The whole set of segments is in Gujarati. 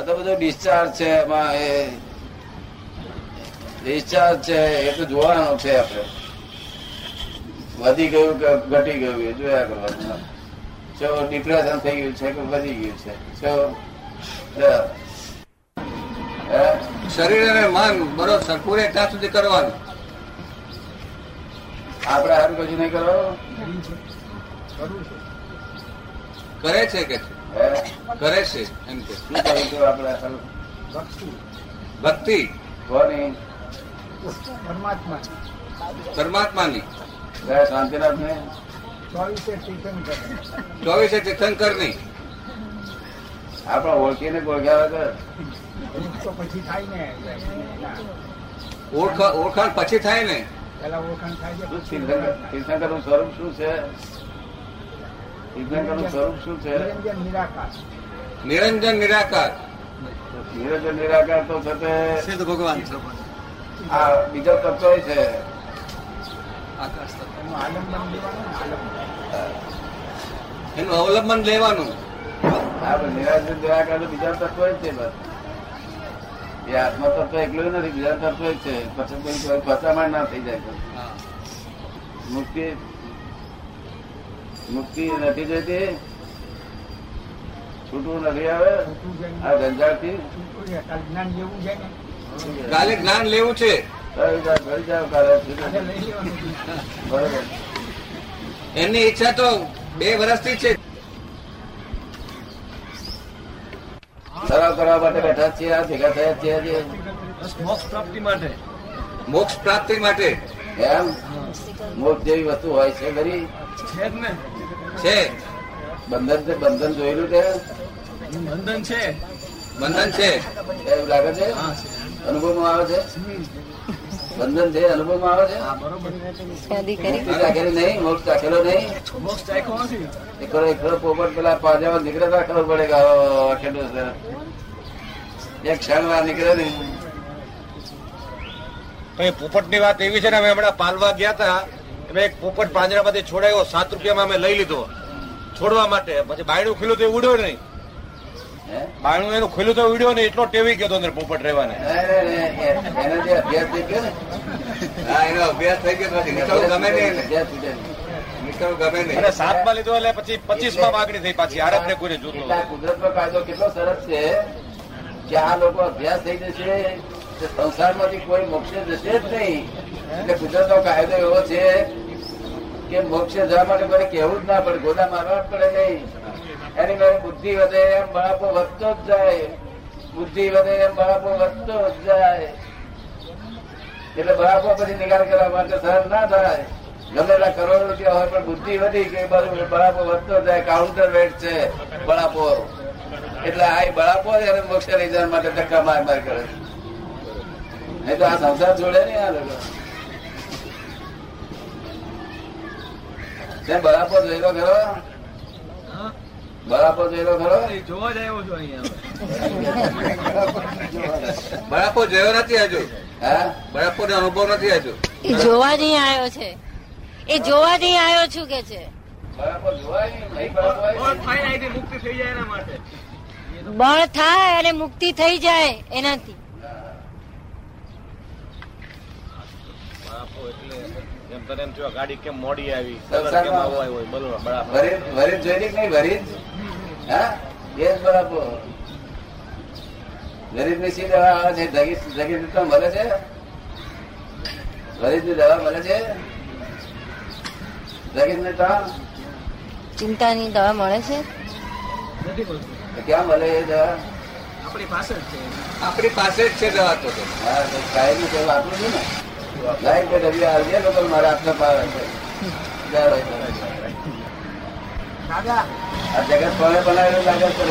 આ તો બધો ડિસ્ચાર્જ છે એમાં એ ડિસ્ચાર્જ છે એ તો જોવાનું છે આપણે. વધી ગયું કે ઘટી ગયું એ જોયા કરવાનું. જો ડિપ્રેશન થઈ ગયું છે કે વધી ગયું છે? જો શરીર અને મન બરો સરખું ત્યાં સુધી કરવાનું. આપણે હારું કશું નહીં કરવાનું? કરે છે કે? કરે છે એમ કે શું કરું છું આપણે હારું? ભક્તિ કોની પરમાત્મા પરમાત્માની ગયા શાંતિનાથ ને ચોવીસે તીર્થંકર ચોવીસે તીર્થંકરની આપણે ઓળખીને ઓળખ્યા વગર અમુક તો પછી થાય ને ઓળખ ઓળખાણ પછી થાય ને પેલા ઓળખાણ થાય છે શું તીર્થંકર તીર્થંકરનું સ્વરૂપ શું છે? તીર્થંકરનું સ્વરૂપ શું છે? નિરંજન નિરાકાર. નિરંજન નિરાકાર. નિરંજન નિરાકાર તો છે તે સિદ્ધ ભગવાન આ બીજો તત્વ છે. એનું આલંબન લેવાનું ને આલંબન. એનું અવલંબન લેવાનું. આ નિરાજન નિરાકાર તો બીજા તત્વ જ છે બસ. એ આત્મા તત્વ એકલું નથી બીજા તત્વ જ છે. પછી કોઈ ફસામણ ના થઈ જાય. મુક્તિ મુક્તિ નથી જતી છૂટવું નથી આવે. આ છૂટું છે કાલ જ્ઞાન જેવું છે. ને કાલે જ્ઞાન લેવું છે એમની ઈચ્છા તો બે વર્ષથી છે. સરાવ કરવા માટે બેઠા છીએ આ ભેગા થયા છીએ આજે. મોક્ષ પ્રાપ્તિ માટે. મોક્ષ પ્રાપ્તિ માટે. એમ? મોક્ષ જેવી વસ્તુ હોય છે ખરી? છે જ ને. છે? બંધન છે બંધન જોયેલું છે? બંધન છે. બંધન છે? એવું લાગે છે? અનુભવમાં આવે છે? બંધન છે અનુભવમાં આવે છે? રાખેલી નહીં મોક્ષ રાખેલો નહીં. મોક્ષ ચાખ્યો નથી. એકલો એકલો પોપટ પેલા પાજામાં નીકળે તો ખબર પડે કે એક ક્ષણ વાર નીકળે નહીં. પોપટની વાત એવી છે ને અમે હમણાં પાલવા ગયા હતા. અમે એક પોપટ પાંજરામાંથી છોડાયો સાત રૂપિયામાં અમે લઈ લીધો. છોડવા માટે. પછી બાયણું ખુલ્યું તો ઉડ્યો નહીં. હે? બાયણું એનું ખુલ્યું તો ઉડ્યો નહીં એટલો ટેવી ગયો અંદર પોપટ રહેવાને. એનો જે અભ્યાસ થઈ ગયો એનો અભ્યાસ થઈ ગયો ગમે નહીં અને સાતમાં લીધો એટલે પછી પચીસમાં માગણી થઈ પાછી. આરબ ને કોઈ જોતો કુદરતનો કાયદો કેટલો સરસ છે કે આ લોકો અભ્યાસ થઈ જશે સંસારમાંથી કોઈ મોક્ષે જશે જ નહીં. એટલે ગુજરાતનો કાયદો એવો છે કે મોક્ષે જવા માટે મને કહેવું જ ના પડે, ગોદા મારવા જ પડે નહીં. એની મારે બુદ્ધિ વધે એમ બળાપો વધતો જ જાય. બુદ્ધિ વધે એમ બળાપો વધતો જ જાય. એટલે બળાપો પછી નિકાલ કરવા માટે સહન ના થાય. ગમે એટલા કરોડ રૂપિયા હોય પણ બુદ્ધિ વધી કે બળાપો વધતો જાય. કાઉન્ટર વેટ છે બળાપો એટલે આ બળાપો એને મોક્ષ લઈ માટે ધક્કા માર માર કરે છે. નહીં તો આ સંસાર જોડે નહીં આ લોકો તે બરાબર જોયેલો ખરો? બરાબર જોયેલો ખરો? જોવા જ આવ્યો છું અહીંયા. બરાબર જોયો નથી હજુ. હા? બળાપો નો અનુભવ નથી હજુ. એ જોવા જ આવ્યો છે. એ જોવા જ અહીં આવ્યો છું કે છે. નહીં. મુક્તિ થઈ જાય એના માટે. બળ થાય અને મુક્તિ થઈ જાય એનાથી બાપો એટલે એમ તને એમ થયું, ગાડી કેમ મોડી આવી? કેમ આવો આવ્યો? બોલો બરાબર. વરીદ જોઈ કે નહીં વરીદ હા? એ જ બરાબર. ગરીબની સી દવા આવે છે જગીર જગીર તો મળે છે? ગરીબની દવા મળે છે? જગીર ને તો ચિંતાની દવા મળે છે? ક્યાં મળે એ દવા? આપણી પાસે જ છે. આપણી પાસે જ છે દવા તો કાયમી કહેવું આપવું છે ને? લાઈન કે રવિ આવજે લોકો મારે આપને પાવે છે. જય ભાઈ. આ જગત કોને બનાવેલું લાગે છે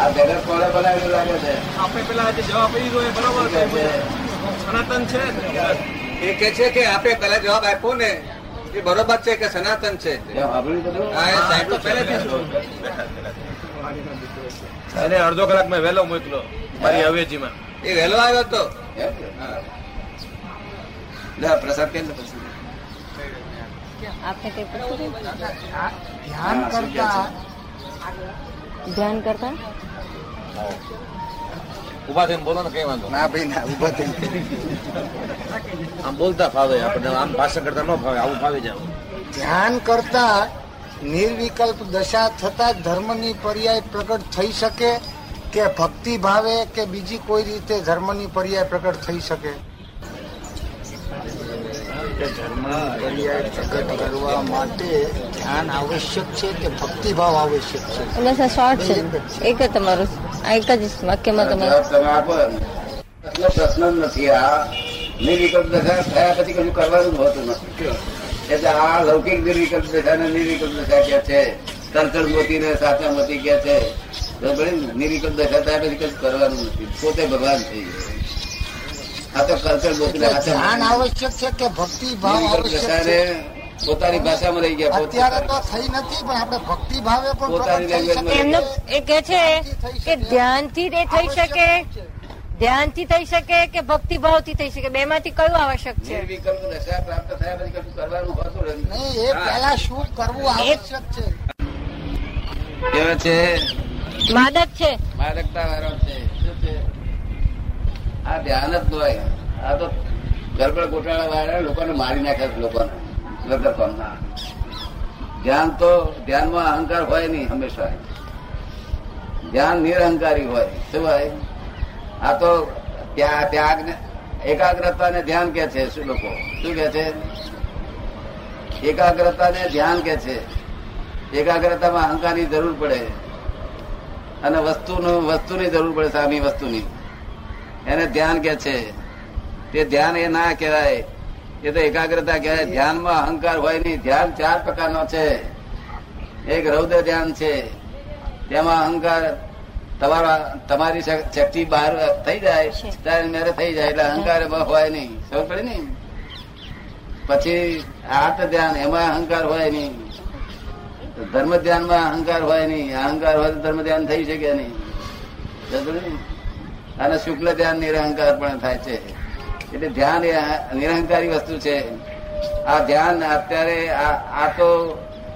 આ જગત કોને બનાવેલું લાગે છે? આપણે પેલા જવાબ આપી દીધો એ બરોબર છે. છે સનાતન છે. એ કે છે કે આપણે પહેલા જવાબ આપ્યો ને એ બરોબર છે કે સનાતન છે? એને અડધો કલાક મેં વહેલો મોકલો મારી અવેજીમાં. એ વહેલો આવ્યો તો? પ્રસાદ કેમ ધ્યાન કરતા ધ્યાન કરતા? ઊભા થઈને બોલો ને કઈ વાંધો ના ભાઈ ના ઊભા થઈ આમ બોલતા ફાવે આપણે આમ ભાષણ કરતા ન ફાવે આવું ફાવી જાવ ધ્યાન કરતા નિર્વિકલ્પ દશા થતા જ ધર્મની પર્યાય પ્રગટ થઈ શકે કે ભક્તિ ભાવે કે બીજી કોઈ રીતે ધર્મની પર્યાય પ્રગટ થઈ શકે? ધર્મની ધર્મ પ્રગટ કરવા માટે ધ્યાન આવશ્યક છે કે ભક્તિભાવ આવશ્યક છે? બસ આ શોર્ટ છે. એક જ તમારું એક જ વાક્યમાં તમારું. પ્રશ્ન પ્રશ્ન જ નથી. આ નિર્વિકલ્પ દશા થયા પછી કશું કરવાનું હોતું નથી. એટલે આ લૌકિક નિર્વિકલ્પ દશા ને નિર્વિકલ્પ દશા કે છે? તરતર મોતી ને સાચા મોતી કે છે? નિર્વિકલ્પ દશા થયા પછી કશું કરવાનું નથી. પોતે ભગવાન થઈ ગયો આ તો કલ્ચર ધ્યાન આવશ્યક છે કે ભક્તિ ભાવ આવશ્યક છે. પોતાની ભાષામાં રહી ગયા અત્યારે તો થઈ નથી પણ આપણે ભક્તિ ભાવે પણ પોતાની એમનું એ કે છે કે ધ્યાનથી એ થઈ શકે ધ્યાનથી થઈ શકે કે ભક્તિભાવથી થઈ શકે? બે માંથી કયું આવશ્યક છે? પહેલા શું કરવું આવશ્યક છે. કેવા છે? માદક છે. માદકતા વાળો છે. શું છે? આ ધ્યાન જ હોય. આ તો ગરબડ ગોટાળા વાળા લોકોને મારી નાખે છે લોકોને. ધ્યાન તો ધ્યાનમાં અહંકાર હોય નહીં હંમેશા. ધ્યાન નિરહંકારી હોય. શું હોય? આ તો ત્યાં ત્યાગ ને એકાગ્રતા ને ધ્યાન કે છે શું લોકો? શું કે છે? એકાગ્રતા ને ધ્યાન કે છે? એકાગ્રતામાં અહંકારની જરૂર પડે. અને વસ્તુનું વસ્તુની જરૂર પડે સામી વસ્તુની. એને ધ્યાન કે છે. તે ધ્યાન એ ના કહેવાય. એ તો એકાગ્રતા કહેવાય. ધ્યાનમાં અહંકાર હોય નહીં. ધ્યાન ચાર પ્રકારનો છે. એક રૌદ્ર ધ્યાન છે. તેમાં અહંકાર તમારા તમારી શક- શક્તિ બહાર થઈ જાય. ત્યારે મેરે થઈ જાય. એટલે અહંકાર એમાં હોય નહીં. સમજ પડે ને પછી આર્ત ધ્યાન એમાં અહંકાર હોય નહીં. ધર્મ ધ્યાનમાં અહંકાર હોય નહીં. અહંકાર હોય તો ધર્મ ધ્યાન થઈ શકે નહીં? અને શુક્લ ધ્યાન નિરહંકાર પણ થાય છે. એટલે ધ્યાન એ નિરહંકારી વસ્તુ છે. આ ધ્યાન અત્યારે આ તો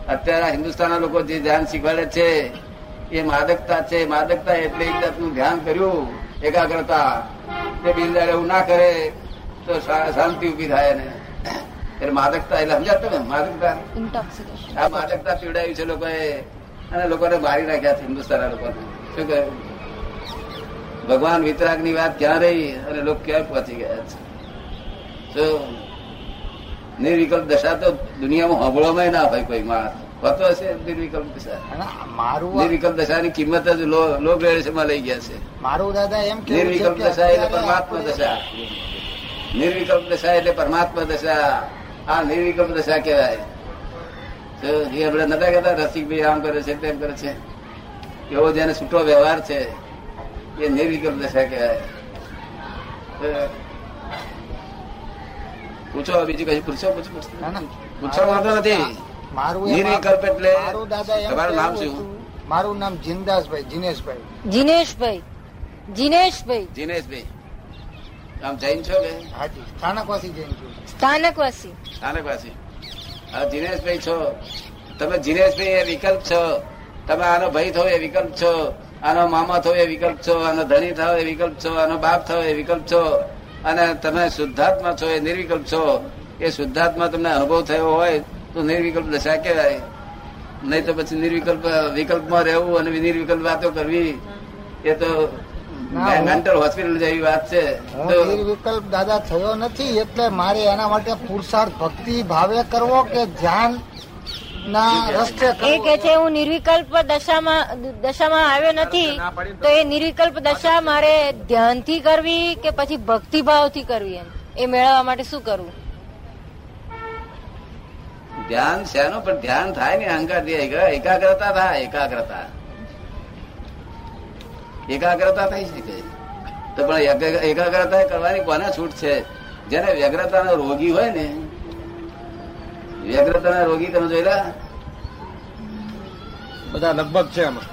અત્યારે હિન્દુસ્તાનના લોકો જે ધ્યાન શીખવાડે છે એ માદકતા છે. માદકતા એટલે એક જાતનું ધ્યાન કર્યું એકાગ્રતા. તે બિલદાર એવું ના કરે તો શાંતિ ઊભી થાય ને એટલે માદકતા એટલે સમજાતો ને માદકતા. આ માદકતા પીવડાવી છે લોકોએ. અને લોકોને મારી નાખ્યા છે હિન્દુસ્તાનના લોકોને. શું કહ્યું? ભગવાન વિતરાગની વાત ક્યાં રહી અને લોકો ક્યાં પહોંચી ગયા છે? તો નિર્વિકલ્પ દશા તો દુનિયામાં સાંભળવામાં ના હોય કોઈ માણસ. હોતો હશે નિર્વિકલ્પ દશા. મારું નિર્વિકલ્પ દશાની કિંમત જ લો- લોક લઈ ગયા છે. મારું દાદા એમ નિર્વિકલ્પ દશા એટલે પરમાત્મા દશા. નિર્વિકલ્પ દશા એટલે પરમાત્મા દશા. આ નિર્વિકલ્પ દશા કહેવાય. તો એ આપણે નતા કહેતા રસિકભાઈ આમ કરે છે તેમ કરે છે. એવો જેને છૂટો વ્યવહાર છે એ નિર્વિકલ્પ દશા કહેવાય પૂછો બીજું કઈ પૂછો પૂછો માંગતો નથી. મારું નિર્વિકલ્પ એટલે મારું દાદા એમ તમારું નામ શું? મારું નામ જિંદાસભાઈ જીનેશભાઈ. જીનેશભાઈ. જીનેશભાઈ. જિનેશભાઈ. આમ જૈન છો કે? હાજી સ્થાનકવાસી જૈન છું. સ્થાનકવાસી. સ્થાનકવાસી. હા દિનેશભાઈ છો. તમે દિનેશભાઈ એ વિકલ્પ છો. તમે આનો ભાઈ થો એ વિકલ્પ છો. આનો મામા થયો એ વિકલ્પ છો આનો ધણી થાવ એ વિકલ્પ છો આનો બાપ થાવ એ વિકલ્પ છો અને તમે શુદ્ધાત્મા છો એ નિર્વિકલ્પ છો. એ શુદ્ધાત્મા તમને અનુભવ થયો હોય તો નિર્વિકલ્પ દશા કહેવાય. નહીં તો પછી નિર્વિકલ્પ વિકલ્પમાં રહેવું અને નિર્વિકલ્પ વાતો કરવી એ તો મેન્ટલ હોસ્પિટલ જેવી વાત છે. નિર્વિકલ્પ દાદા થયો નથી એટલે મારે એના માટે પુરુષાર્થ ભક્તિ ભાવે કરવો કે ધ્યાન એ કે છે હું નિર્વિકલ્પ દશામાં દશામાં આવ્યો નથી તો એ નિર્વિકલ્પ દશા મારે ધ્યાનથી કરવી કે પછી ભક્તિભાવથી કરવી એમ? એ મેળવવા માટે શું કરવું ધ્યાન શેનું પણ ધ્યાન થાય ને અહંકાર એકાગ્રતા થાય એકાગ્રતા. એકાગ્રતા થઈ શકે. તો પણ એકાગ્રતા કરવાની કોને છૂટ છે? જેને વ્યગ્રતાનો રોગી હોય ને વ્યગ્રતાના રોગી તમે જોયેલા? બધા લગભગ છે આમાં.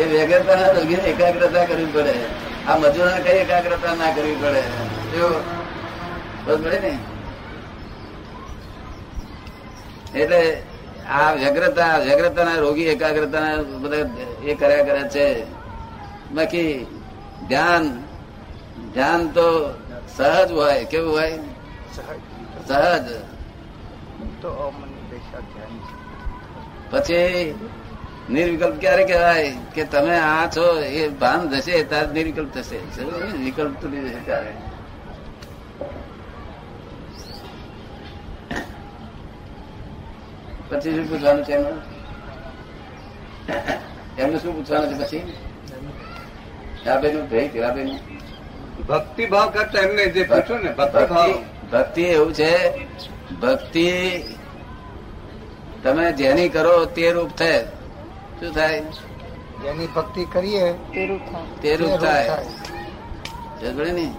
એ વ્યગ્રતાના રોગીને એકાગ્રતા કરવી પડે. આ મજૂરોને કઈ એકાગ્રતા ના કરવી પડે? બસ પડે ને? એટલે આ વ્યગ્રતા વ્યગ્રતાના રોગી એકાગ્રતાના બધા એ કર્યા કરે છે. બાકી ધ્યાન ધ્યાન તો સહજ હોય કેવું હોય? સહજ. પછી નિર્વિકલ્પ ક્યારે કહેવાય? કે તમે આ છો એ ભાન થશે ત્યારે નિર્વિકલ્પ થશે. વિકલ્પ તૂટી જશે ત્યારે પછી શું પૂછવાનું છે એમનું એમનું શું પૂછવાનું છે પછી? રાબેનું ભાઈ ડાબેનું ભક્તિ ભાવ કરતા એમને જે પૂછ્યું ને ભક્તિ ભાવ ભક્તિ ભક્તિ એવું છે ભક્તિ તમે જેની કરો તે રૂપ થાય. શું થાય? જેની ભક્તિ કરીએ તેરું થાય. તે રૂપ થાય. ને?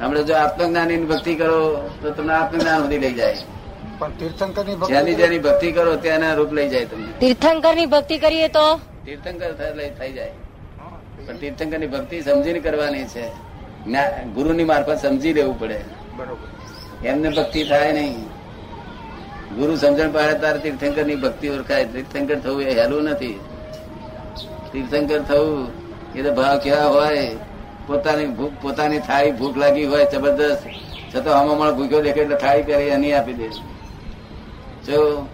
હમણે જો આત્મજ્ઞાની ની ભક્તિ કરો તો તમને આત્મજ્ઞાન સુધી લઈ જાય. પણ તીર્થંકરની જેની ભક્તિ જેની ભક્તિ કરો ત્યાંના રૂપ લઈ જાય તમને. તીર્થંકરની ભક્તિ કરીએ તો? તીર્થંકર થઈ જાય. પણ તીર્થંકરની ભક્તિ સમજીને કરવાની છે. ગુરુ ની મારફત સમજી લેવું પડે. એમને ભક્તિ થાય નહીં. ગુરુ સમજણ પાડે તારે તીર્થંકરની ભક્તિ ઓળખાય. તીર્થંકર થવું એ હેલું નથી. તીર્થંકર થવું એ તો ભાવ કેવા હોય. પોતાની ભૂખ પોતાની થાળી ભૂખ લાગી હોય જબરદસ્ત. છતાં હમણાં ભૂખ્યો દેખે એટલે થાળી પહેરી એની આપી દે. જો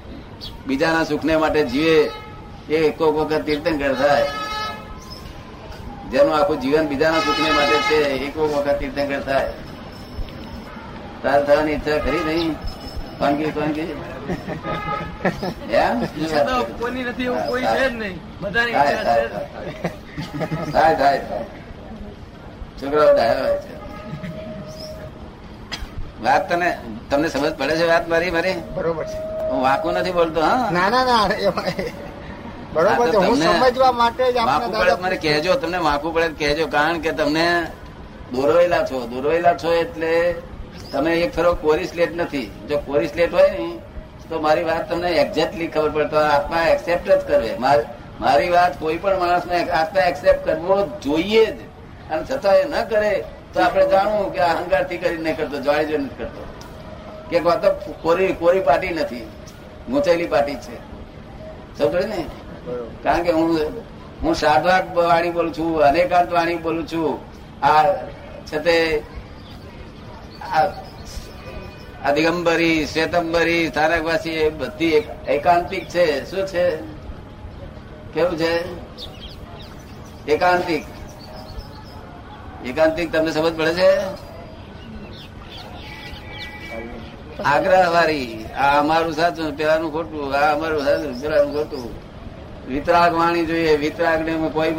બીજાના સુખને માટે જીવે એ કોક વખત તીર્થંકર થાય. જેનું આખું જીવન બીજાના સુખને માટે છે એક વખત તીર્થંકર થાય. તાર થવાની ઈચ્છા ખરી નહીં? વાનગી વાનગી એમ? ઈચ્છા તો કોઈની નથી એવું કોઈ છે જ નહીં. બધાની ઈચ્છા છે થાય થાય થાય થાય. છોકરાઓ ડાયા હોય છે. વાત તને તમને સમજ પડે છે વાત મારી મારી? બરોબર છે. હું વાંકું નથી બોલતો હા? ના ના ના બરોબર હા, સમજવા માટે જ તો મને કહેજો તમને વાંકું પડે કહેજો કારણ કે તમને દોરવેલા છો. દોરવેલા છો એટલે તમે એક ફેરો કોરી સ્લેટ નથી. જો કોરી સ્લેટ હોય ને તો મારી વાત તમને એક્ઝેક્ટલી ખબર પડે. તો આત્મા એક્સેપ્ટ જ કરે. મારી વાત કોઈ પણ માણસને આત્મા એક્સેપ્ટ કરવો જોઈએ જ. અને છતાં એ ન કરે તો આપણે જાણવું કે અહંકાર અહંકારથી કરીને નહીં કરતો જાણી જોઈને નથી કરતો. કે વાત તો કોરી કોરી પાટી નથી. ગૂંચેલી પાટી છે. સમજો ને? કારણ કે હું હું સાધવાક વાણી બોલું છું, અનેકાંત વાણી બોલું છું. આ છે તે આ- આ દિગંબરી શ્વેતંબરી તારકવાસી એ બધી એકાંતિક છે. શું છે? કેવું છે? એકાંતિક. એકાંતિક તમને સમજ પડે છે? આગ્રહ વાળી આ અમારું સાચું, પેલાનું ખોટું, આ અમારું સાચું, પેલાનું ખોટું. વિતરાગ વાણી જોઈએ વિતરાગ ને કોઈ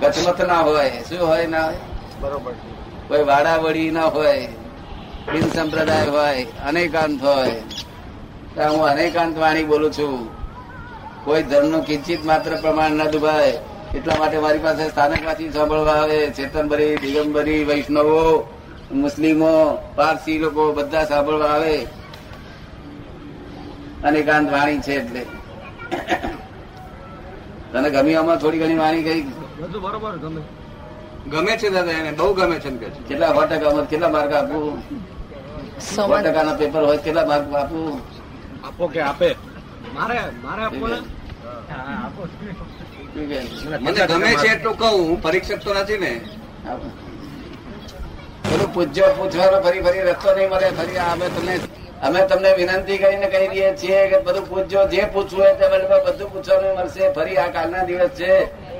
ગચમત ના હોય. શું હોય ના હોય? બરોબર. કોઈ વાડાવડી ના હોય બિન સંપ્રદાય હોય અનેકાંત હોય. હું અનેકાંત વાણી બોલું છું. કોઈ ધર્મનું કિંચિત માત્ર પ્રમાણ ન દુભાય. એટલા માટે મારી પાસે સ્થાનકવાસી સાંભળવા આવે. ચેતનભરી દિગંબરી વૈષ્ણવો મુસ્લિમો પારસી લોકો બધા સાંભળવા આવે. અનેકાંત વાણી છે એટલે. તને ગમી આમાં થોડી ઘણી વાણી કઈ બધું બરોબર ગમે. ગમે છે દાદા એને બહુ ગમે છે કેટલા સો ટકામાં કેટલા માર્ક આપવું સો ટકા ના પેપર હોય કેટલા માર્ક આપવું આપો કે આપે? મારે મારે આપો આપો? મને ગમે છે એટલું કહું હું પરીક્ષક તો નથી ને. પેલું પૂજ્ય પૂછવાનો ફરી ફરી રસ્તો નહીં મળે ફરી આવે તમને અમે તમને વિનંતી કરીને કહી દઈએ છીએ કે બધું પૂછજો. જે પૂછવું હોય તે બધું પૂછવાનું મળશે. ફરી આ કાલના દિવસ છે.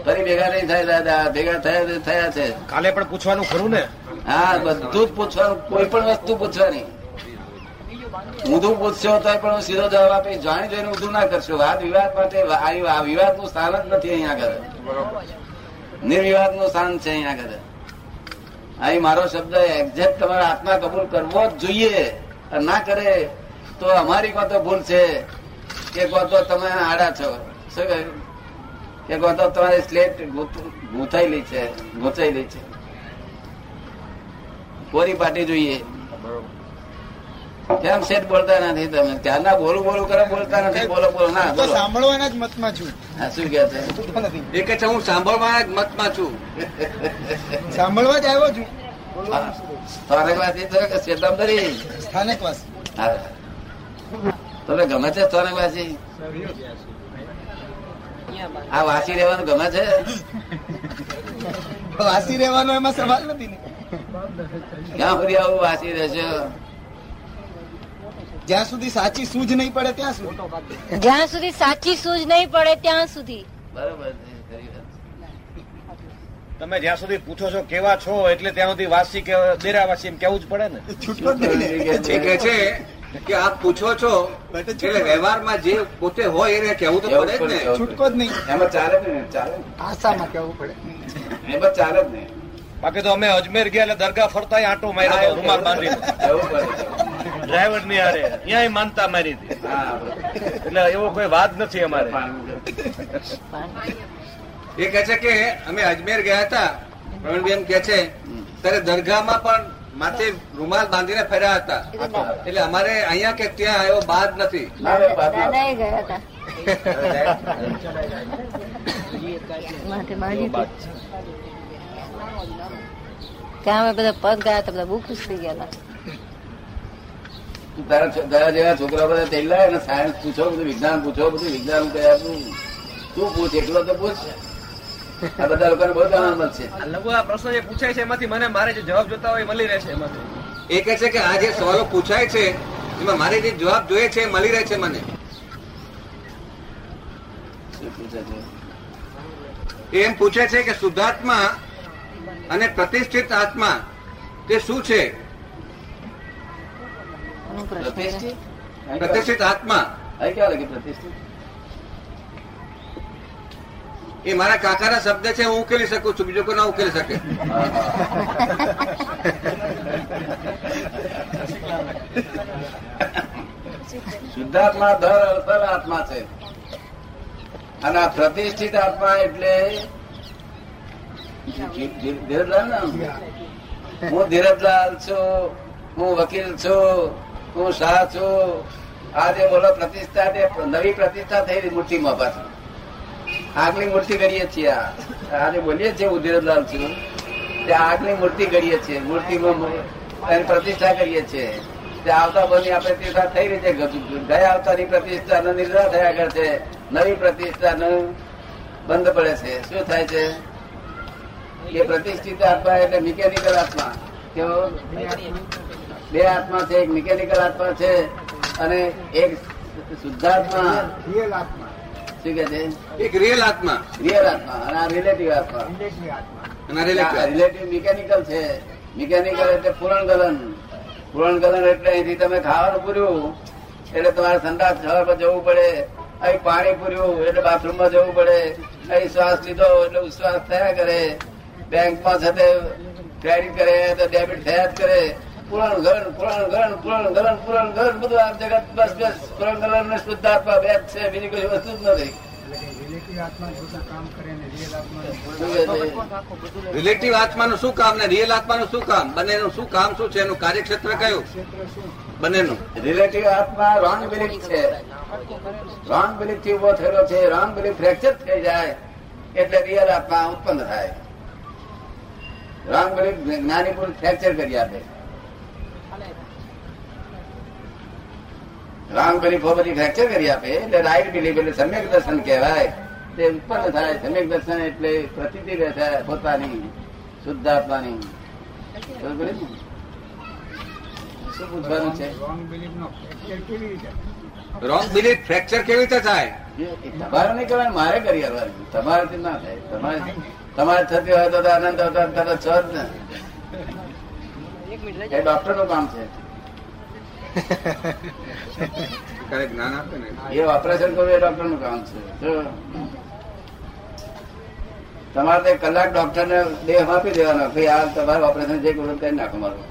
ફરી ભેગા નહીં થાય દાદા. ભેગા થયા થયા છે. કાલે પણ પૂછવાનું ખરું ને? હા બધું જ પૂછવાનું. કોઈ પણ વસ્તુ પૂછવાની. ઊંધું પૂછશો તો પણ હું સીધો જવાબ આપીશ. જાણી જોઈને ઊંધું ના કરશો. વાદ વિવાદ માટે આ વિવાદનું સ્થાન જ નથી અહીંયા આગળ. નિર્વિવાદનું સ્થાન છે અહીંયા આગળ. અહીં મારો શબ્દ એક્ઝેક્ટ તમારા આત્મા કબૂલ કરવો જ જોઈએ. ના કરે તો અમારી કોતો ભૂલ છે. કે કોતો તમે આડા છો. શું કહ્યું? કે કોતો તમારી સ્લેટ ગૂંથાયેલી છે ગૂંચાયેલી છે. કોરી પાટી જોઈએ. કેમ સેટ બોલતા નથી તમે. ત્યારના બોલું બોલું કરે બોલતા નથી બોલો બોલો ના બોલો. સાંભળવાના જ મતમાં છું. હા શું કે છે? એ કે હું સાંભળવાના જ મતમાં છું. સાંભળવા જ આવ્યો છું. તારકવાસી તો કે શ્વેતાંબરી સ્થાનિક વાસ. હા. તમને ગમે છે સોને વાસી? આ વાસી રહેવાનું ગમે છે? વાસી રહેવાનો એમાં સવાલ નથી ક્યાં સુધી આવું વાસી રહેશે? જ્યાં સુધી સાચી સૂઝ નહીં પડે ત્યાં સુધી. જ્યાં સુધી સાચી સૂઝ નહીં પડે ત્યાં સુધી. બરોબર. તમે જ્યાં સુધી પૂછો છો કેવા છો એટલે ત્યાં સુધી વાસી કે દેરાવાસી એમ કેવું જ પડે ને. છૂટકો જ નહીં ને. એ કહે છે કે આપ પૂછો છો એટલે વ્યવહારમાં જે પોતે હોય એને કેવું તો પડે જ ને. છૂટકો જ નહીં. એમાં ચાલે ને ચાલે. આશામાં કેવું પડે. એમાં ચાલે જ ને બાકી તો અમે અજમેર ગયા એટલે દરગાહ ફરતા આંટો માર્યો રૂમાલ બાંધી ડ્રાઈવરની હારે ત્યાંય માનતા મારી હતી. હા એટલે એવો કોઈ વાત નથી અમારે. એ કહે છે કે અમે અજમેર ગયા હતા. પ્રવીણબેન કે છે ત્યારે દરગાહમાં પણ માથે રૂમાલ બાંધીને ફર્યા હતા. એટલે અમારે અહીંયા કે ત્યાં એવો બાદ નથી. ત્યાં અમે બધા પગ ગયા હતા બધા બહુ ખુશ થઈ ગયા હતા. તારા તારા જેવા છોકરા બધા તેલા અને સાયન્સ પૂછો બધું વિજ્ઞાન પૂછો બધું વિજ્ઞાન કયા તું. તું પૂછ એટલો તો પૂછ. આ બધા લોકોને બહુ આનંદ મળશે આ આ પ્રશ્નો જે પૂછાય છે એમાંથી મને મારે જે જવાબ જોતા હોય મળી રહેશે એમાંથી. એ કહે છે કે આ જે સવાલો પૂછાય છે એમાં મારે જે જવાબ જોઈએ છે મળી રહે છે મને. એમ પૂછે છે કે શુદ્ધાત્મા અને પ્રતિષ્ઠિત આત્મા તે શું છે. પ્રતિષ્ઠિત? આત્મા. અહીં પ્રતિષ્ઠિત? એ મારા કાકાના શબ્દ છે, હું ઉકેલી શકું છું, બીજો કોઈ ના ઉકેલી શકે. શુદ્ધાત્મા દર અસલ આત્મા છે. અને આ પ્રતિષ્ઠિત આત્મા એટલે ધીરજલાલ હું ધીરજલાલ છું, હું વકીલ છું, હું શાહ છું. આ જે બોલો, પ્રતિષ્ઠા નવી પ્રતિષ્ઠા થઈ મોટી પાછી આગલી મૂર્તિ કરીએ છીએ આજે બોલીએ છીએ હું છું તે આગની મૂર્તિ કરીએ છીએ. મૂર્તિમાં એની પ્રતિષ્ઠા કરીએ છીએ. તે આવતા બની આપણે તીર્થા થઈ રહી છે. ગયા આવતાની પ્રતિષ્ઠા નિર્ધાર થયા કરે છે. નવી પ્રતિષ્ઠા બંધ પડે છે. શું થાય છે? એ પ્રતિષ્ઠિત આત્મા એટલે મિકેનિકલ આત્મા. કેવો? બે આત્મા છે. એક મિકેનિકલ આત્મા છે અને એક શુદ્ધાત્મા. શું કે છે? એક રિયલ આત્મા. રિયલ આત્મા. અને આ રિલેટિવ આત્મા. રિલેટિવ મિકેનિકલ છે મિકેનિકલ એટલે પૂરણ ગલન પૂરણ ગલન એટલે અહીંથી તમે ખાવાનું પૂર્યું એટલે તમારે સંદાસ જવા પર જવું પડે અહીં પાણી પૂર્યું એટલે બાથરૂમમાં જવું પડે અહીં શ્વાસ લીધો એટલે ઉશ્વાસ થયા કરે બેંકમાં સાથે ક્રેડિટ કરે તો ડેબિટ થયા જ કરે. પૂરણ ઘર પુરાણ ઘર પુરાણ ઘર પુરાણ ઘર બધું આ જગત બસ બસ. પુરાણ ઘર ને શુદ્ધાત્મા બે જ છે બીજી કોઈ વસ્તુ જ નથી. રિલેટિવ આત્મા આત્મા આત્માનું શું કામ ને રિયલ આત્માનું શું કામ બંનેનું શું કામ શું છે? એનું કાર્યક્ષેત્ર કયું? બંનેનું. રિલેટિવ આત્મા રોંગ બિલીફ છે. રોંગ બિલીફથી ઊભો થયેલો છે રોંગ બિલીફ ફ્રેક્ચર થઈ જાય એટલે રિયલ આત્મા ઉત્પન્ન થાય. રોંગ બિલીફ જ્ઞાની પુરુષ ફ્રેક્ચર કરી આપે. રોંગ કરી બધી ફ્રેક્ચર કરી આપે એટલે રાઈટ બિલીફ એટલે સમ્યક દર્શન કહેવાય. તે ઉત્પન્ન થાય સમ્યક દર્શન એટલે પ્રતિતિ રહે પોતાની શુદ્ધ આત્માની. શું પૂછવાનું છે? રોંગ બિલીફ ફ્રેક્ચર કેવી રીતે રોંગ બિલીફ ફ્રેક્ચર કેવી રીતે થાય? તમારે નહીં કરવાનું મારે કરી આવવાનું. તમારાથી ના થાય. તમારે તમારે થતી હોય તો આનંદ આવતા તમે છો જ ને. એ ડોક્ટરનું કામ છે. જ્ઞાન આપે ને. એ ઓપરેશન કરવું એ ડોક્ટરનું કામ છે. તમારે તે કલાક ડોક્ટર ને દેહ આપી દેવાનો. ભાઈ આ તમારું ઓપરેશન જે કરવું કરી નાખો મારું.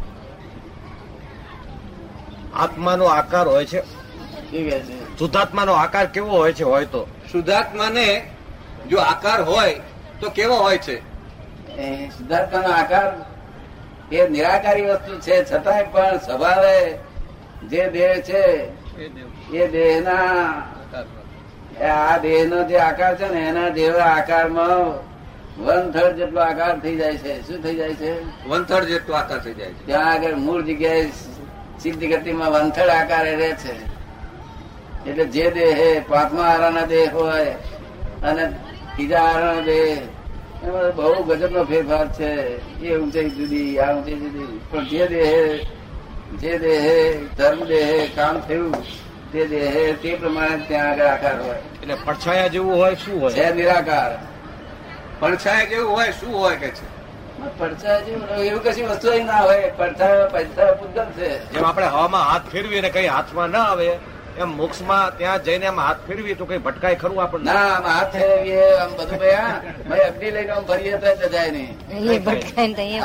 આત્માનો આકાર હોય છે. શુદ્ધાત્માનો આકાર કેવો હોય છે હોય તો? શુદ્ધાત્માને જો આકાર હોય તો કેવો હોય છે? એ સિદ્ધાર્થનો આકાર એ નિરાકારી વસ્તુ છે. છતાંય પણ સ્વભાવે જે દેહ છે એ દેહના એ આ દેહનો જે આકાર છે ને એના જેવા આકારમાં વન થર્ડ જેટલો આકાર થઈ જાય છે. શું થઈ જાય છે? વન થર્ડ જેટલો આકાર થઈ જાય છે. ત્યાં આગળ મૂળ જગ્યાએ સિદ્ધ ગતિમાં વન થર્ડ આકાર રહે છે. એટલે જે દેહ પાંચમા આરાના દેહ હોય અને ત્રીજા આરાના દેહ એમાં બહુ ગજબનો ફેરફાર છે. એ ઊંચાઈ જુદી આ ઊંચાઈ જુદી. પણ જે દેહ જે દેહ ધર્મ દેહ કામ થયું તે દેહ તે પ્રમાણે ત્યાં આગળ આકાર હોય. એટલે પડછાયા જેવું હોય શું હોય? છે નિરાકાર. પડછાયા જેવું હોય શું હોય કે છે? પડછાયા જેવું એવું કશી વસ્તુ ના હોય. પડછાયા પડછાયા પૂતગલ છે. જેમ આપણે હવામાં હાથ ફેરવીએ ને કઈ હાથમાં ના આવે એમ મોક્ષમાં ત્યાં જઈને આમ હાથ ફેરવીએ તો કઈ ભટકાય ખરું આપણને? ના આમ હાથ ફેરવીએ આમ બધું ભાઈ ભાઈ અગ્નિ લઈને આમ ભરીએ તો જજાય નહીં. ભટકાય નહીં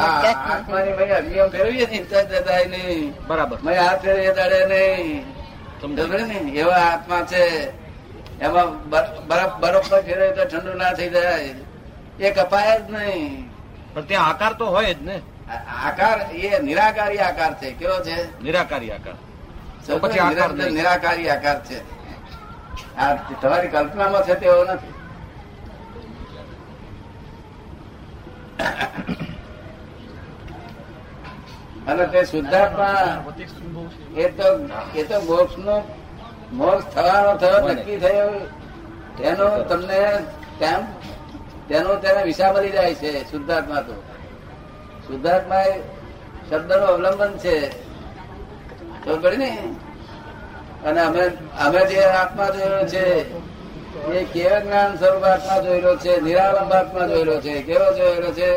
અગ્નિ આમ ફેરવીએ નહીં તો જજાય નહીં. બરાબર. ભાઈ હાથ ફેરવીએ દડે નહીં. ને એવા આત્મા છે. એમાં બર- બરફ બરફ પર ફેરવે તો ઠંડુ ના થઈ જાય. એ કપાય જ નહીં. પણ ત્યાં આકાર તો હોય જ ને. આકાર એ નિરાકારી આકાર છે. કેવો છે? નિરાકારી આકાર? પછી આકાર નિરાકારી આકાર છે. આ તમારી કલ્પનામાં છે તેવો નથી. અને તે શુદ્ધાત્મા એ તો એ તો મોક્ષ નો મોક્ષ થવાનો થયો નક્કી થયો. તેનો તમને તેમ તેનો તેને વિશા મળી જાય છે શુદ્ધાત્મા તો. શુદ્ધાત્મા એ શબ્દનું અવલંબન છે. ખબર પડી ને અને અમે અમે જે આત્મા જોયેલો છે એ કેવા જ્ઞાન સ્વરૂપ આત્મા જોયેલો છે નિરાલંબ આત્મા જોયેલો છે કેવો જોયેલો છે?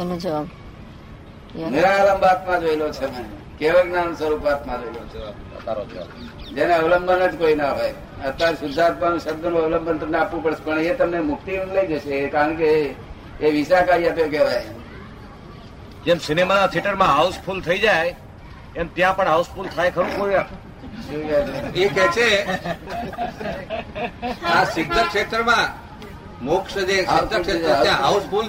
એનો જવાબ. નિરાલંબ આત્મા જોયેલો છે મેં. કેવ જ્ઞાન સ્વરૂપ આત્મા જોયેલો છે? જેને અવલંબન જ કોઈ ના હોય. અત્યારે શુદ્ધાત્માનું શબ્દનું અવલંબન તમને આપવું પડશે પણ એ તમને મુક્તિ લઈ જશે કારણ કે એ વિશાકારી આપ્યો કહેવાય. જેમ સિનેમા થિયેટરમાં હાઉસફુલ થઈ જાય એમ ત્યાં પણ હાઉસફુલ થાય ખરું કોઈ? એ કે છે આ સિદ્ધ ક્ષેત્રમાં મોક્ષ જે સિદ્ધ ક્ષેત્ર ત્યાં હાઉસફુલ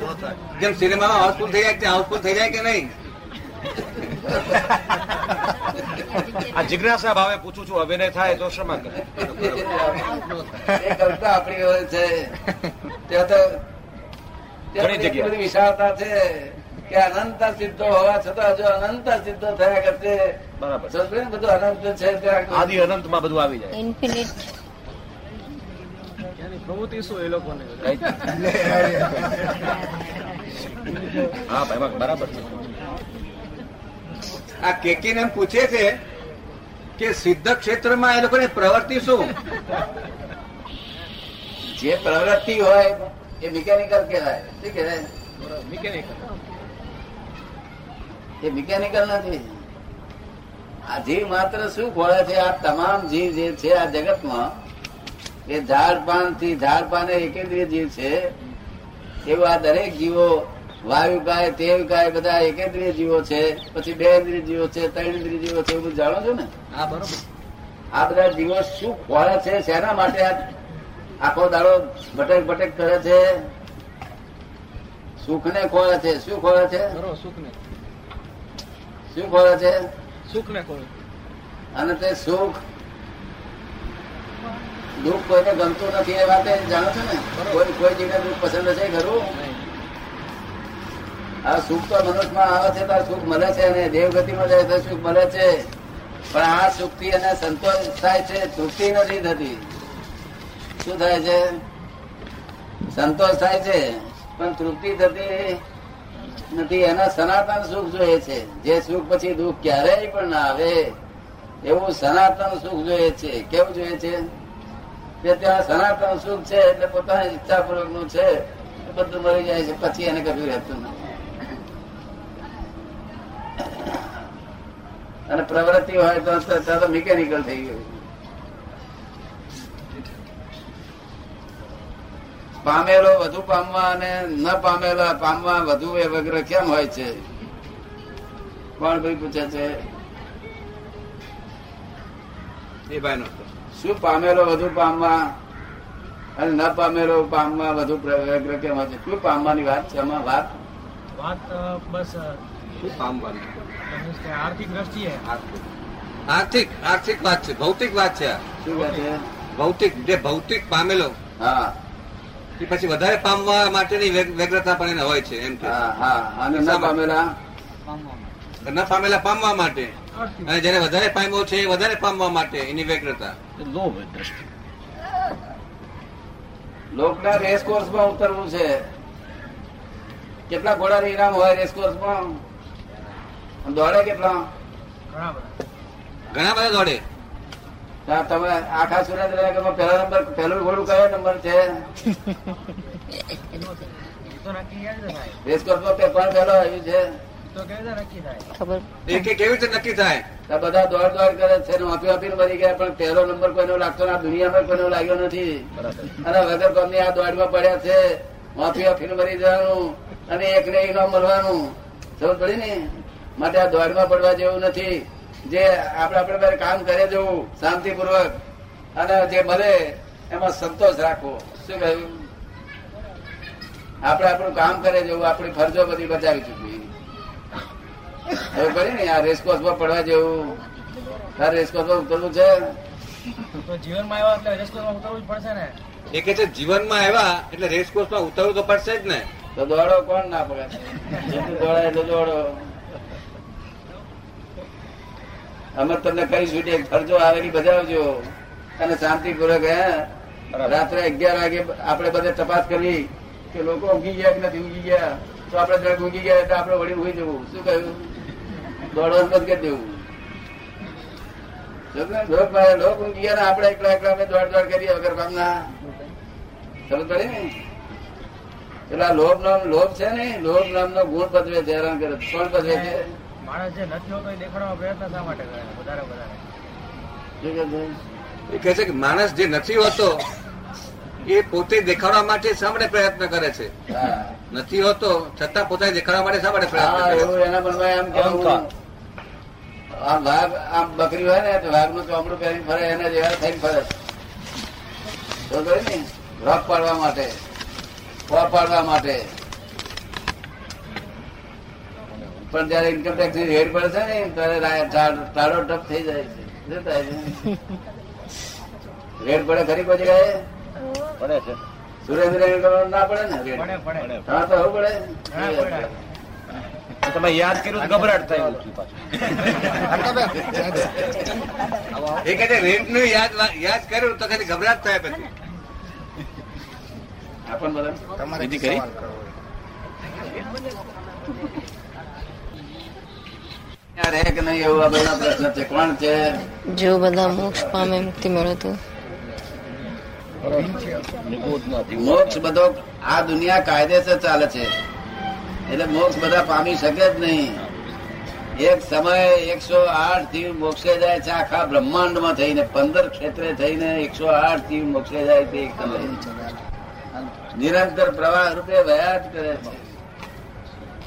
જેમ સિનેમામાં હાઉસફુલ થઈ જાય ત્યાં હાઉસફુલ થઈ જાય કે નહીં? આ જિજ્ઞાસા ભાવે પૂછું છું અભિનય થાય તો ક્ષમા કરે કલ્પના આપણી હોય છે. ત્યાં તો ઘણી જગ્યા બધી વિશાળતા છે. કે અનંત સિદ્ધો હોવા છતાં હજુ અનંત સિદ્ધો થયા કરશે બરાબર. બધું અનંત છે આદિ અનંતમાં બધું આવી જાય. ઇન્ફિનિટ પ્રવૃત્તિ શું એ લોકોને? હા બરાબર છે. આ કેકીને એમ પૂછે છે કે સિદ્ધ ક્ષેત્રમાં એ લોકોની પ્રવૃત્તિ શું? જે પ્રવૃત્તિ હોય એ મિકેનિકલ કહેવાય. શું કહેવાય? મિકેનિકલ એ મિકેનિકલ નથી. આ જીવ માત્ર શું ખોળે છે? આ તમામ જીવ જે છે આ જગતમાં એ ઝાડ પાનથી ઝાડ પાને એકેન્દ્રીય જીવ છે. એવું આ દરેક જીવો વાયુ કાય તેવ કાય બધા એકેન્દ્રીય જીવો છે. પછી બે ઇન્દ્રિય જીવો છે ત્રણ ઇન્દ્રિય જીવો છે એવું બધું જાણો છો ને? હા બરોબર. આ બધા જીવો શું ખોળે છે? શેના માટે આ આખો દાડો ભટક ભટક કરે છે? સુખ ને ખોળે છે. શું ખોળે છે? બરોબર સુખ ને શું ખોળે છે? સુખ ને કોઈ અને તે સુખ દુઃખ કોઈને ગમતું નથી એ વાત જાણો છો ને? કોઈ કોઈ જીવને દુઃખ પસંદ છે ખરું? આ સુખ તો મનુષ્યમાં આવે છે તો સુખ મળે છે અને દેવગતિમાં જાય તો સુખ મળે છે. પણ આ સુખથી એને સંતોષ થાય છે તૃપ્તિ નથી થતી. શું થાય છે? સંતોષ થાય છે પણ તૃપ્તિ થતી નથી, એના સનાતન સુખ જોઈએ છે. જે સુખ પછી દુઃખ ક્યારેય પણ ના આવે, એવું સનાતન સુખ જોઈએ છે. કેવું જોઈએ છે? કે ત્યાં સનાતન સુખ છે, એટલે પોતાની ઈચ્છાપૂર્વકનું છે બધું મળી જાય છે, પછી એને કશું રહેતું નથી. અને પ્રવૃત્તિ હોય તો તો- તો તો મિકેનિકલ થઈ ગયું. પામેલો વધુ પામવા અને ન પામેલા પામવા વધુ એ વગેરે કેમ હોય છે? કોણ ભાઈ પૂછે છે? એ ભાઈ શું પામેલો વધુ પામવા અને ન પામેલો પામવા વધુ વ્યગ્ર કેમ હોય છે? શું પામવાની વાત છે આમાં? વાત? વાત બસ શું પામવાનું? આર્થિક દ્રષ્ટિએ. આર્થિક આર્થિક વાત છે ભૌતિક વાત છે. શું વાત છે? ભૌતિક જે ભૌતિક પામેલો. હા. એ પછી વધારે પામવા માટેની વ્યગ્રતા પણ એને હોય છે એમ કે. હા હા અને ન પામેલા? ન પામેલા પામવા માટે. અને જેને વધારે પામ્યો છે એ વધારે પામવા માટે એની વ્યગ્રતા લોભ દ્રષ્ટિ. લોકના રેસ કોર્સમાં ઉતરવું છે. કેટલા ઘોડાનું ઇનામ હોય રેસ કોર્સમાં દોડે કેટલા? ઘણા બધા દોડે. તમે આખા સુરેન્દ્રનગરમાં પહેલા નંબર પહેલું ઘોડું કયો નંબર છે? એ કેવી રીતે રેસ કોર્સમાં કોણ પહેલો આવ્યું છે? કેવી રીતે નક્કી થાય? બધા દોડ દોડ કરે છે ને વાપી વાપીને મરી ગયા પણ પહેલો નંબર કોઈનો લાગતો ના દુનિયામાં કોઈનો લાગ્યો નથી. અને વગર કોમની આ દોડમાં પડ્યા છે માફી વાપીને મરી જવાનું અને એક ને ઇનામ મળવાનું. સમજ પડી ને? માટે આ દોડમાં પડવા જેવું નથી. જે આપણે આપણે બધા કામ કરે જવું શાંતિપૂર્વક અને જે મળે એમાં સંતોષ રાખવો. શું કહ્યું? આપણે આપણું કામ કરે જવું આપણી ફરજો બધી બચાવી ચૂકવી હવે કરી ને આ રેસકોર્સમાં પડવા જેવું. આ રેસકોર્સમાં ઉતરવું છે. તો જીવનમાં આવ્યા એટલે રેસ્કોમાં ઉતરવું જ પડશે ને? એ કે છે જીવનમાં આવ્યા એટલે રેસ કોર્સમાં ઉતરવું તો પડશે જ ને. તો દોડો કોણ ના પડે જેટલું દોડાય તો દોડો. અમે તમને કઈ છૂટી ફરજો આવેલી બજાવજો. અને શાંતિપૂર્વક હે? રાત્રે અગિયાર વાગે આપણે બધે તપાસ કરી કે લોકો ઊંઘી ગયા કે નથી ઊંઘી ગયા? તો આપણે જરાક ઊંઘી ગયા એટલે આપણે વળી ઊંઘી જવું. શું કહ્યું? દોડવાનું બંધ કરી દેવું? લોક લોક ઊંઘી ગયા ને આપણે એકલા એકલા અમે દોડ દોડ કરીએ વગર કામના સમજ પડે ને? પેલા લોભ નામ લોભ છે ને? લોભ નામનો ગુણ પદવે છે હેરાન કરે. કોણ પદવે છે? માણસ જે નથી હોતો એ દેખાડવાનો પ્રયત્ન શા માટે કરે છે? વધારે વધારે? એ કહે છે કે માણસ જે નથી હોતો એ પોતે દેખાડવા માટે શા માટે પ્રયત્ન કરે છે? નથી હોતો છતાં પોતાને દેખાડવા માટે શા માટે પ્રયત્ન કરે એના પણ એમ કેવું? આમ વાઘ આમ બકરી હોય ને તો વાઘનું ચોમડું પહેરી ફરે એને જેવા થઈને ફરે. તો ને રોગ પાડવા માટે ખોવા પાડવા માટે. પણ જયારે ઇન્કમ ટેક્સની રેડ પડે છે ને ત્યારે ટાળો ટપ થઈ જાય છે. રેડ પડે ખરી કોઈ જગ્યાએ? પડે છે. સુરેન્દ્રનગર ના પડે ને રેડ પડે પડે. હા તો હું પડે? તમે યાદ કર્યું ગભરાટ થાય એ કહે છે રેડનું યાદ યાદ કર્યું તો ખાલી ગભરાટ થાય પછી. આપણ બધા? તમારે કરી? સવાલ કરવો હોય. ત્યાં રહે કે નહીં એવું આ બધા પ્રશ્ન છે? કોણ છે? જો બધા મોક્ષ પામે મુક્તિ મળે તો. મોક્ષ બધો આ દુનિયા કાયદેસર ચાલે છે. એટલે મોક્ષ બધા પામી શકે જ નહીં. એક સમય એકસો આઠ જીવ મોક્ષે જાય છે આખા બ્રહ્માંડમાં થઈને પંદર ક્ષેત્રે થઈને એકસો આઠ જીવ મોક્ષે જાય તે એક સમય. નિરંતર પ્રવાહ રૂપે વયા જ કરે છે.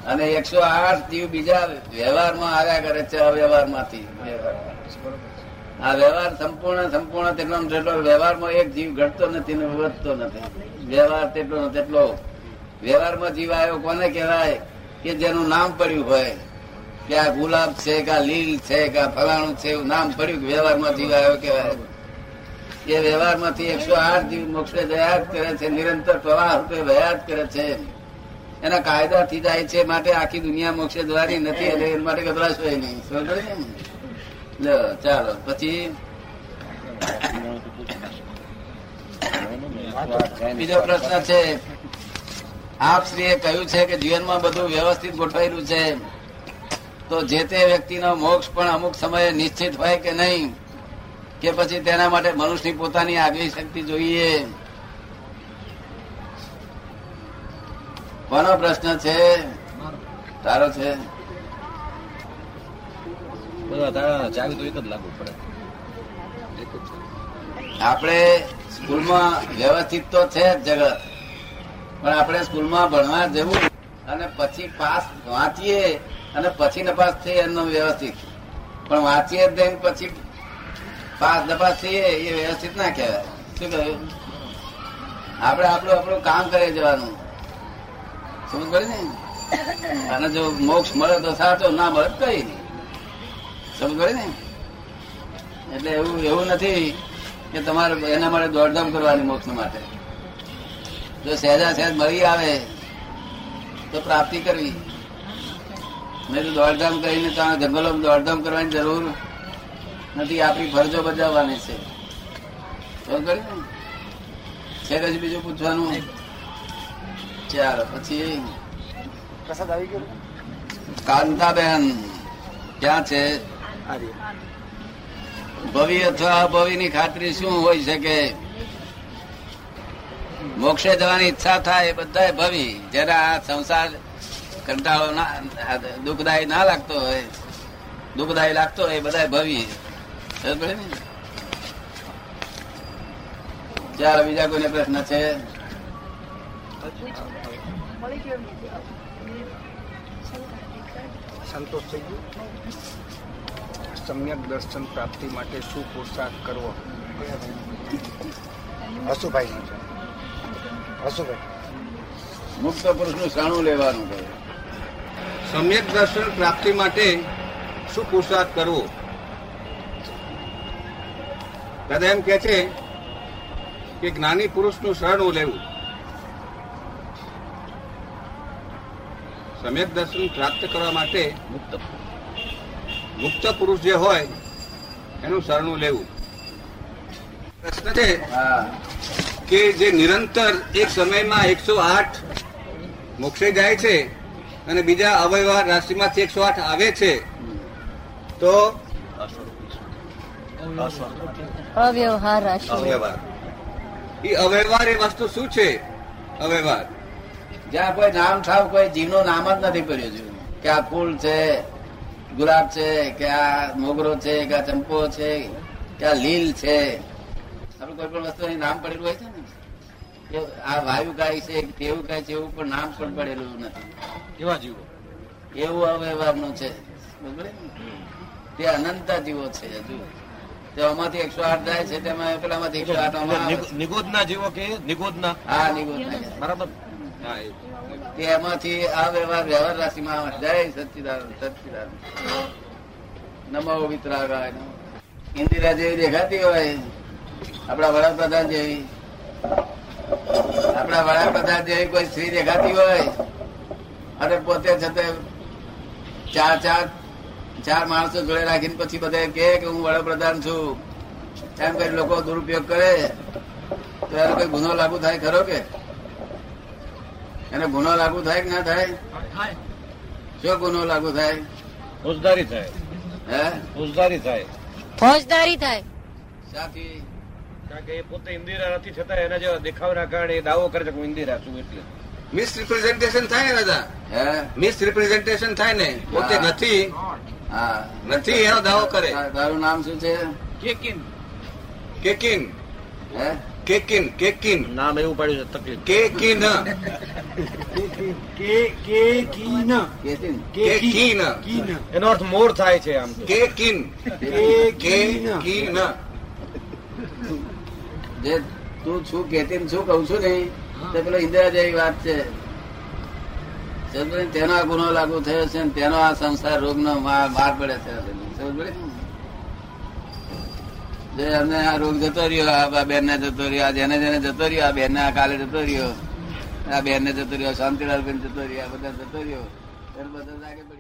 અને એકસો આઠ જીવ બીજા વ્યવહારમાં આવ્યા કરે છે અવ્યવહારમાંથી આ વ્યવહાર સંપૂર્ણ સંપૂર્ણ તેટલો જેટલો વ્યવહારમાં એક જીવ ઘટતો નથી ને વધતો નથી. વ્યવહાર તેટલો તેટલો. વ્યવહારમાં જીવ આવ્યો કોને કહેવાય? કે જેનું નામ પડ્યું હોય. કે આ ગુલાબ છે, કે આ લીલ છે, કે આ ફલાણું છે, એવું નામ પડ્યું વ્યવહારમાં જીવ આવ્યો કહેવાય. એ વ્યવહારમાંથી એકસો આઠ જીવ મોક્ષે જયા જ કરે છે, નિરંતર પ્રવાહ રૂપે વયા જ કરે છે. એના કાયદાથી જાય છે માટે આખી દુનિયા મોક્ષે દ્વારી નથી, એટલે એના માટે ગભરાશો નહીં. સમજ ચાલો, પછી? બીજો પ્રશ્ન છે, આપ શ્રીએ કહ્યું છે કે જીવનમાં બધું વ્યવસ્થિત ગોઠવાયેલું છે. તો જે તે વ્યક્તિનો મોક્ષ પણ અમુક સમયે નિશ્ચિત હોય કે નહીં, કે પછી તેના માટે મનુષ્યની પોતાની આગવી શક્તિ જોઈએ? કોનો પ્રશ્ન છે. તારો છે. ચાવી તો એક જ લાગુ પડે. આપણે સ્કૂલમાં વ્યવસ્થિત તો છે જ જગત પણ આપણે સ્કૂલમાં ભણવા જવું અને પછી પાસ વાંચીએ અને પછી નપાસ થઈએ એમનો વ્યવસ્થિત. પણ વાંચીએ જ નહીં પછી પાસ નપાસ થઈએ એ વ્યવસ્થિત ના કહેવાય. શું કહ્યું? આપણે આપણું આપણું કામ કરે જવાનું. સમજ પડી ને અને જો મોક્ષ મળે તો સાચો, ના મળે કઈ નહીં. સમજ પડી ને એટલે એવું એવું નથી કે તમારે એના માટે દોડધામ કરવાની મોક્ષ માટે. જો સહેજા સહેજ મળી આવે તો પ્રાપ્તિ કરવી. નહીં તો દોડધામ કરીને ત્યાં જંગલોમાં દોડધામ કરવાની જરૂર નથી. આપણી ફરજો બજાવવાની છે. સમજ પડી ને? છે બીજું પૂછવાનું. ચાલો પછી પ્રસાદ આવી ગયો? કાંતાબેન ક્યાં છે? ભવિ અથવા અભવિ ની ખાતરી શું હોઈ શકે? મોક્ષે જવાની ઈચ્છા થાય બધા ભવિ જેને આ સંસાર કંટાળો ના દુઃખદાયી ના લાગતો હોય દુઃખદાયી લાગતો હોય બધા ભવિ. ચાલો બીજા કોઈને પ્રશ્ન છે? સંતોષ થઈ ગયો. સમ્યક દર્શન પ્રાપ્તિ માટે શું પુરુષાર્થ કરવો? હસુભાઈ હસુભાઈ મુક્ત પુરુષનું શાણું લેવાનું કહે સમ્યક દર્શન પ્રાપ્તિ માટે શું પુરુષાર્થ કરવો? દાદા એમ કે છે કે જ્ઞાની પુરુષનું શરણું લેવું. સમ્યક દર્શન પ્રાપ્ત કરવા માટે મુક્ત મુક્ત પુરુષ જે હોય એનું શરણું લેવું. પ્રશ્ન છે હા. કે જે નિરંતર એક સમયમાં એકસો આઠ મોક્ષે જાય છે અને બીજા અવયવા રાશિમાંથી એકસો આઠ આવે છે તો અવ્યવહાર અવ્યવહાર. એ અવ્યવહાર એ વસ્તુ શું છે? અવ્યવહાર. જ્યાં કોઈ નામ ઠાવ કોઈ જીવનું નામ જ નથી પડ્યું છે કે આ ફૂલ છે ગુલાબ છે કે આ મોગરો છે કે આ ચંપો છે કે આ લીલ છે. આપણે કોઈ પણ વસ્તુ નામ પડેલું હોય છે ને? કે આ વાયુ કાય છે કેવું તેવું કાય છે એવું પણ નામ પણ પડેલું નથી. કેવા જીવો? એવું અવ્યવહારનું છે? તે અનંત જીવો છે હજુ. તેમાંથી એકસો આઠ જાય છે તેમાં પેલામાંથી એકસો આઠ નિગોદના જીવો કે નિગોદના? હા નિગોદના. બરાબર. તે એમાંથી આ વ્યવહાર વ્યવહાર રાશિમાં આવે. જય સચ્ચિદાન સચ્ચિદાન નમો વિતરાગાય ઇન્દિરા જેવી દેખાતી હોય. આપણા વડાપ્રધાન જેવી. આપણા વડાપ્રધાન જેવી કોઈ સ્ત્રી દેખાતી હોય. અને પોતે છતાં ચાર ચાર ચાર માણસો જોડે રાખીને પછી બધા કે હું વડાપ્રધાન છું. એમ કરી લોકો દુરુપયોગ કરે. તો એનો કોઈ ગુનો લાગુ થાય ખરો કે? એને ગુનો લાગુ થાય કે ના થાય? શું ગુનો લાગુ થાય? ફોજદારી થાય. હે? ફોજદારી થાય. ફોજદારી થાય. સાથી કારણ કે એ પોતે ઇન્દિરા નથી છતાં એના જેવા દેખાવના કારણે એ દાવો કરે છે કે હું ઇન્દિરા છું એટલે. મિસ રિપ્રેઝન્ટેશન થાય ને દાદા? હે? મિસ રિપ્રેઝન્ટેશન થાય ને? પોતે નથી. હા. નથી એનો દાવો કરે. તારું નામ શું છે? કેકિન. હે? કેકિન કેકિન. નામ એવું પાડ્યું છે તકલીફ. કેકિન. કેકિન. એનો અર્થ મોર થાય છે આમ. કેકિન. કેકિન. જે તું છું કેતીન શું કહું છું ને તે પેલો ઇન્દિરા જેવી વાત છે. તેનો આ ગુનો લાગુ થયો છે ને તેનો આ સંસાર રોગ નો માર પડે છે. સમજ પડી અમને આ રોગ જતો રહ્યો, આ બેન ને જતો રહ્યો, આ જેને જેને જતો રહ્યો, આ બેન ને આ કાલે જતો રહ્યો, આ બેન ને જતો રહ્યો શાંતિલાલ બેન જતો રહ્યો, આ બધા જતો રહ્યો. બધા ગયા